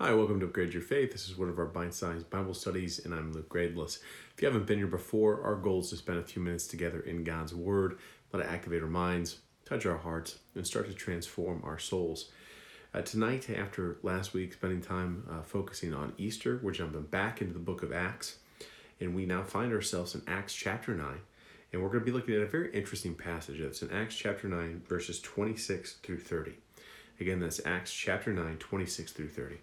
Hi, welcome to Upgrade Your Faith. This is one of our bite-sized Bible studies, and I'm Luke Gradeless. If you haven't been here before, our goal is to spend a few minutes together in God's Word, let it activate our minds, touch our hearts, and start to transform our souls. Uh, tonight, after last week spending time uh, focusing on Easter, we're jumping back into the book of Acts, and we now find ourselves in Acts chapter 9, and we're going to be looking at a very interesting passage. It's in Acts chapter 9, verses 26 through 30. Again, that's Acts chapter 9, 26 through 30.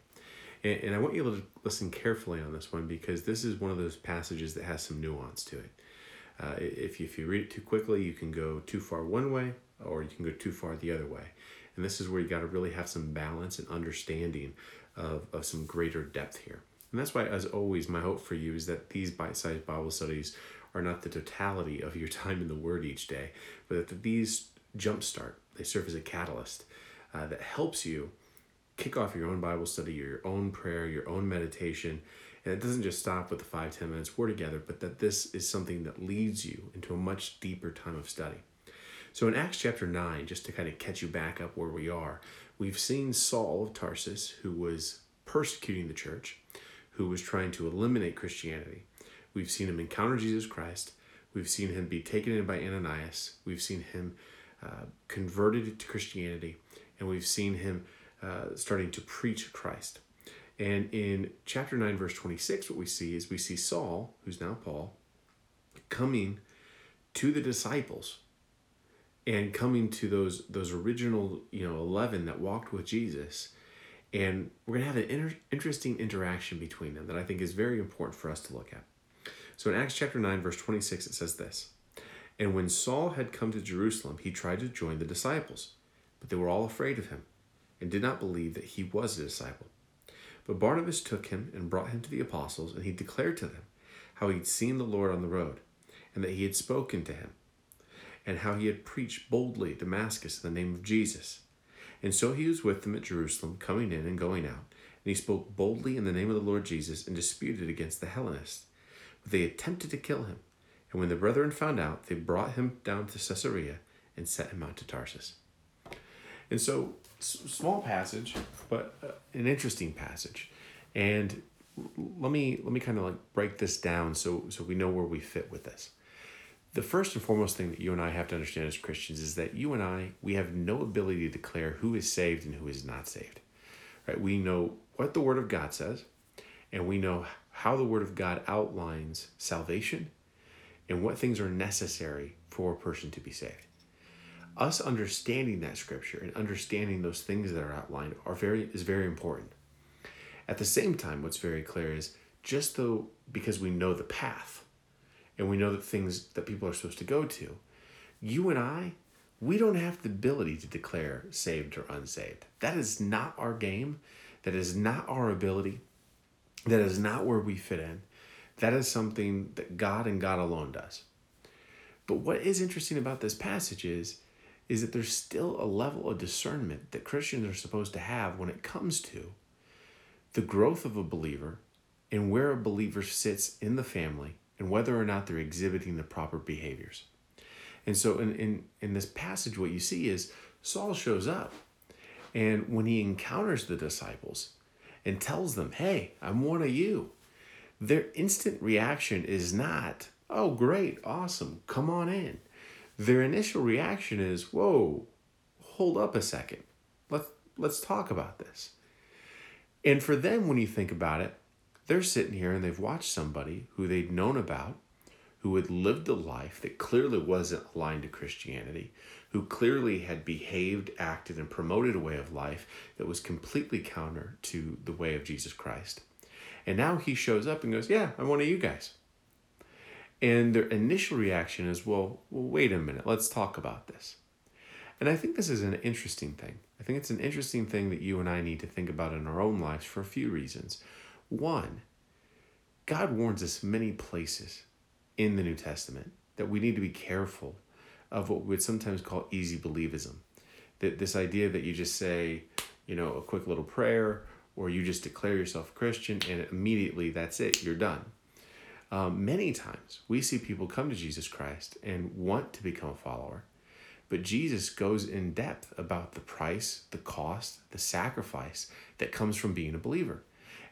And, and I want you to listen carefully on this one because this is one of those passages that has some nuance to it. Uh, if, you, if you read it too quickly, you can go too far one way or you can go too far the other way. And this is where you got to really have some balance and understanding of, of some greater depth here. And that's why, as always, my hope for you is that these bite sized Bible studies are not the totality of your time in the Word each day, but that these jumpstart, they serve as a catalyst uh, that helps you kick off your own Bible study, your own prayer, your own meditation. And it doesn't just stop with the five, ten minutes we're together, but that this is something that leads you into a much deeper time of study. So in Acts chapter 9, just to kind of catch you back up where we are, we've seen Saul of Tarsus, who was persecuting the church, who was trying to eliminate Christianity. We've seen him encounter Jesus Christ. We've seen him be taken in by Ananias. We've seen him uh, converted to Christianity. And we've seen him uh, starting to preach Christ. And in chapter 9, verse 26, what we see is we see Saul, who's now Paul, coming to the disciples and coming to those those original you know 11 that walked with jesus. And we're going to have an inter- interesting interaction between them that i think is very important for us to look at. So in acts chapter 9 verse 26 it says this and when saul had come to jerusalem he tried to join the disciples but they were all afraid of him and did not believe that he was a disciple. But Barnabas took him and brought him to the apostles, and he declared to them how he had seen the Lord on the road, and that he had spoken to him, and how he had preached boldly at Damascus in the name of Jesus. And so he was with them at Jerusalem, coming in and going out, and he spoke boldly in the name of the Lord Jesus and disputed against the Hellenists. But they attempted to kill him, and when the brethren found out, they brought him down to Caesarea and set him out to Tarsus. And so small passage, but uh, an interesting passage. And let me let me kind of like break this down so so we know where we fit with this. The first and foremost thing that you and I have to understand as Christians is that you and I we have no ability to declare who is saved and who is not saved. Right? We know what the word of God says and we know how the word of God outlines salvation and what things are necessary for a person to be saved us understanding that scripture and understanding those things that are outlined are very is very important. At the same time, what's very clear is just though because we know the path and we know the things that people are supposed to go to, you and I, we don't have the ability to declare saved or unsaved. That is not our game. That is not our ability. That is not where we fit in. That is something that God and God alone does. But what is interesting about this passage is is that there's still a level of discernment that Christians are supposed to have when it comes to the growth of a believer and where a believer sits in the family and whether or not they're exhibiting the proper behaviors. And so in, in, in this passage, what you see is Saul shows up and when he encounters the disciples and tells them, Hey, I'm one of you, their instant reaction is not, Oh, great, awesome, come on in their initial reaction is, whoa, hold up a second. Let's, let's talk about this. And for them, when you think about it, they're sitting here and they've watched somebody who they'd known about, who had lived a life that clearly wasn't aligned to Christianity, who clearly had behaved, acted, and promoted a way of life that was completely counter to the way of Jesus Christ. And now he shows up and goes, Yeah, I'm one of you guys. And their initial reaction is, well, well, wait a minute, let's talk about this. And I think this is an interesting thing. I think it's an interesting thing that you and I need to think about in our own lives for a few reasons. One, God warns us many places in the New Testament that we need to be careful of what we would sometimes call easy believism. That this idea that you just say, you know, a quick little prayer or you just declare yourself Christian and immediately that's it, you're done. Um, many times we see people come to Jesus Christ and want to become a follower, but Jesus goes in depth about the price, the cost, the sacrifice that comes from being a believer.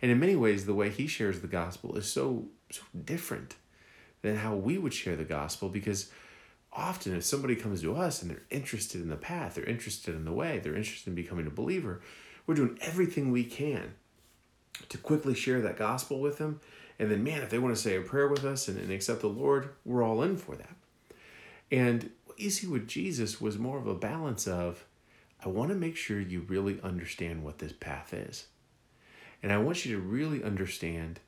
And in many ways, the way he shares the gospel is so, so different than how we would share the gospel because often if somebody comes to us and they're interested in the path, they're interested in the way, they're interested in becoming a believer, we're doing everything we can to quickly share that gospel with them. And then, man, if they want to say a prayer with us and, and accept the Lord, we're all in for that. And what you see with Jesus was more of a balance of, I want to make sure you really understand what this path is. And I want you to really understand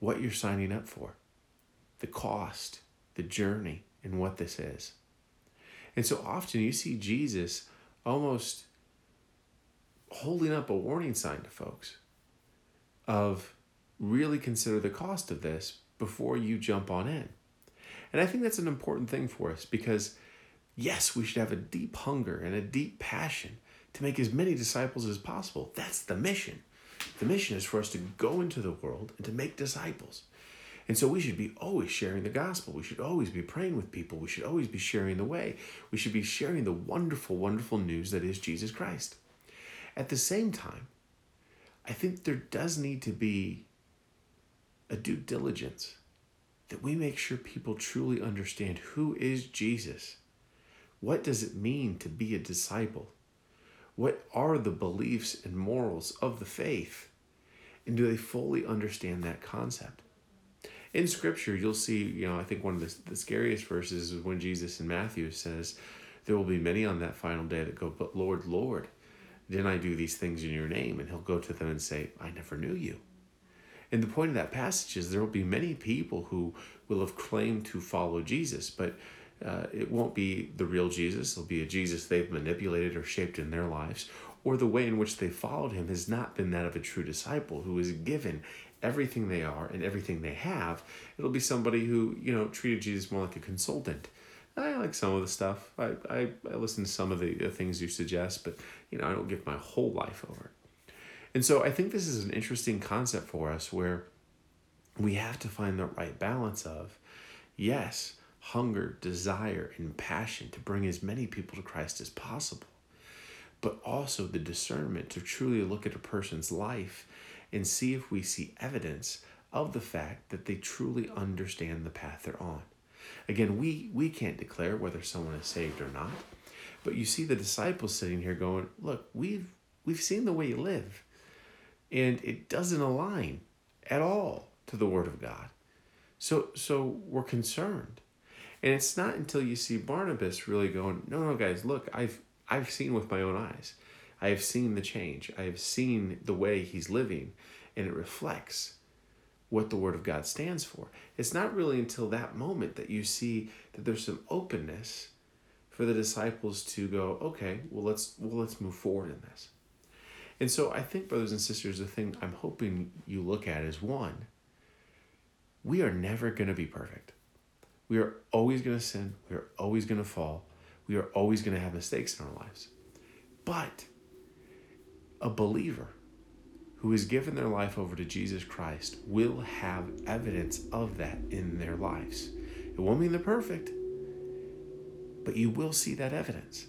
what you're signing up for, the cost, the journey, and what this is. And so often you see Jesus almost holding up a warning sign to folks of really consider the cost of this before you jump on in. And I think that's an important thing for us because, yes, we should have a deep hunger and a deep passion to make as many disciples as possible. That's the mission. The mission is for us to go into the world and to make disciples. And so we should be always sharing the gospel. We should always be praying with people. We should always be sharing the way. We should be sharing the wonderful, wonderful news that is Jesus Christ. At the same time, I think there does need to be a due diligence that we make sure people truly understand who is Jesus. What does it mean to be a disciple? What are the beliefs and morals of the faith? And do they fully understand that concept? In scripture, you'll see, you know, I think one of the, the scariest verses is when Jesus in Matthew says, There will be many on that final day that go, But Lord, Lord, didn't I do these things in your name? And he'll go to them and say, I never knew you. And the point of that passage is there will be many people who will have claimed to follow Jesus, but uh, it won't be the real Jesus. It'll be a Jesus they've manipulated or shaped in their lives, or the way in which they followed him has not been that of a true disciple who is given everything they are and everything they have. It'll be somebody who, you know, treated Jesus more like a consultant I like some of the stuff. I, I, I listen to some of the, the things you suggest, but you know, I don't give my whole life over. And so I think this is an interesting concept for us where we have to find the right balance of, yes, hunger, desire, and passion to bring as many people to Christ as possible, but also the discernment to truly look at a person's life and see if we see evidence of the fact that they truly understand the path they're on. Again, we, we can't declare whether someone is saved or not. But you see the disciples sitting here going, look, we've we've seen the way you live. And it doesn't align at all to the word of God. So so we're concerned. And it's not until you see Barnabas really going, no, no, guys, look, I've I've seen with my own eyes. I have seen the change. I have seen the way he's living, and it reflects what the Word of God stands for. It's not really until that moment that you see that there's some openness for the disciples to go, okay, well let's well let's move forward in this. And so I think, brothers and sisters, the thing I'm hoping you look at is one, we are never going to be perfect. We are always going to sin. We are always going to fall. We are always going to have mistakes in our lives. But a believer who has given their life over to Jesus Christ will have evidence of that in their lives. It won't mean they're perfect, but you will see that evidence.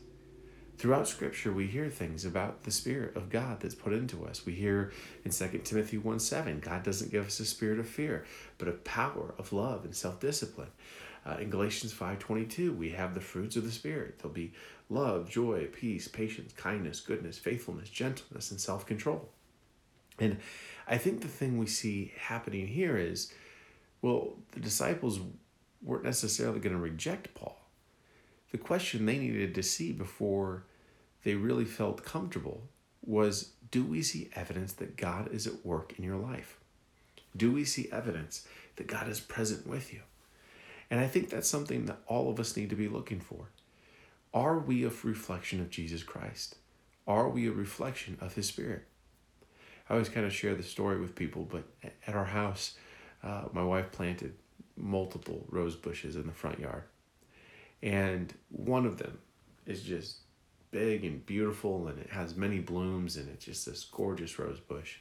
Throughout Scripture, we hear things about the Spirit of God that's put into us. We hear in 2 Timothy 1 7, God doesn't give us a spirit of fear, but a power, of love, and self discipline. Uh, in Galatians 5:22, we have the fruits of the Spirit. There'll be love, joy, peace, patience, kindness, goodness, faithfulness, gentleness, and self-control. And I think the thing we see happening here is well, the disciples weren't necessarily going to reject Paul. The question they needed to see before they really felt comfortable was do we see evidence that God is at work in your life? Do we see evidence that God is present with you? And I think that's something that all of us need to be looking for. Are we a reflection of Jesus Christ? Are we a reflection of His Spirit? I always kind of share the story with people, but at our house, uh, my wife planted multiple rose bushes in the front yard. And one of them is just big and beautiful and it has many blooms and it's just this gorgeous rose bush.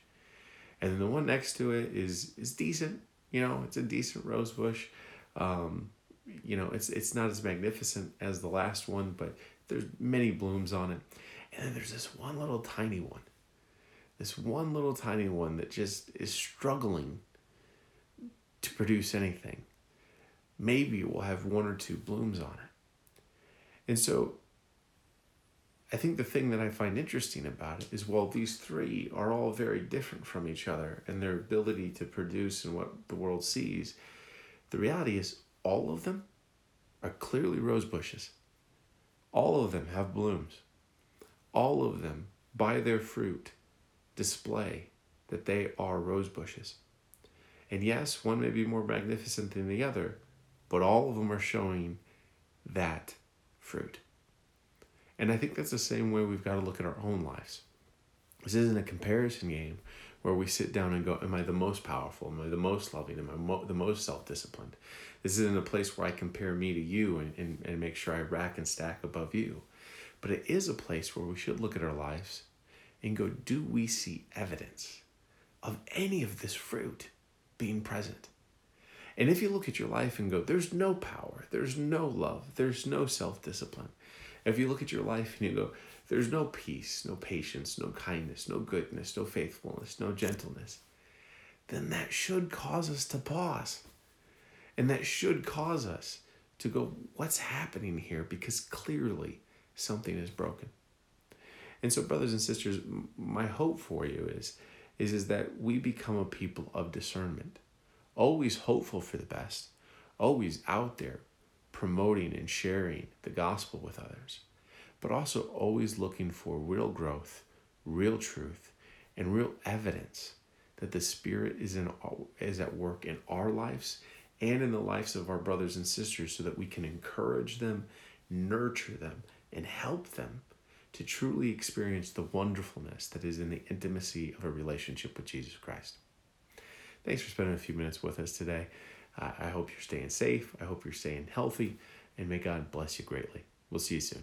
And then the one next to it is is decent, you know, it's a decent rose bush. Um, you know, it's it's not as magnificent as the last one, but there's many blooms on it. And then there's this one little tiny one. This one little tiny one that just is struggling to produce anything. Maybe it will have one or two blooms on it. And so I think the thing that I find interesting about it is while these three are all very different from each other and their ability to produce and what the world sees, the reality is all of them are clearly rose bushes. All of them have blooms. All of them, by their fruit, display that they are rose bushes. And yes, one may be more magnificent than the other, but all of them are showing that fruit. And I think that's the same way we've got to look at our own lives. This isn't a comparison game where we sit down and go, Am I the most powerful? Am I the most loving? Am I mo- the most self disciplined? This isn't a place where I compare me to you and, and, and make sure I rack and stack above you. But it is a place where we should look at our lives and go, Do we see evidence of any of this fruit being present? And if you look at your life and go, There's no power, there's no love, there's no self discipline. If you look at your life and you go, there's no peace, no patience, no kindness, no goodness, no faithfulness, no gentleness, then that should cause us to pause. And that should cause us to go, what's happening here? Because clearly something is broken. And so, brothers and sisters, my hope for you is, is, is that we become a people of discernment, always hopeful for the best, always out there promoting and sharing the gospel with others but also always looking for real growth, real truth, and real evidence that the Spirit is in is at work in our lives and in the lives of our brothers and sisters, so that we can encourage them, nurture them, and help them to truly experience the wonderfulness that is in the intimacy of a relationship with Jesus Christ. Thanks for spending a few minutes with us today. I hope you're staying safe. I hope you're staying healthy, and may God bless you greatly. We'll see you soon.